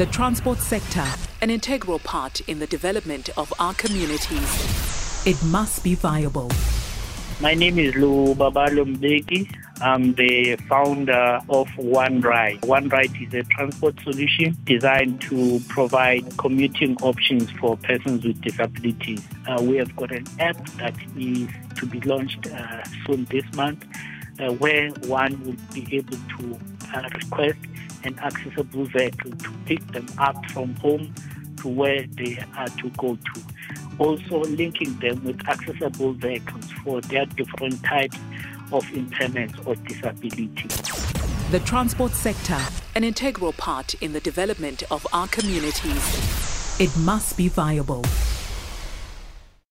The transport sector, an integral part in the development of our communities. It must be viable. My name is Lubabalo Mbeki. I'm the founder of One Ride. One Ride is a transport solution designed to provide commuting options for persons with disabilities. Uh, we have got an app that is to be launched uh, soon this month, uh, where one would be able to uh, request an accessible vehicle to pick them up from home to where they are to go to. Also linking them with accessible vehicles for their different types of impairments or disabilities. The transport sector, an integral part in the development of our communities. It must be viable.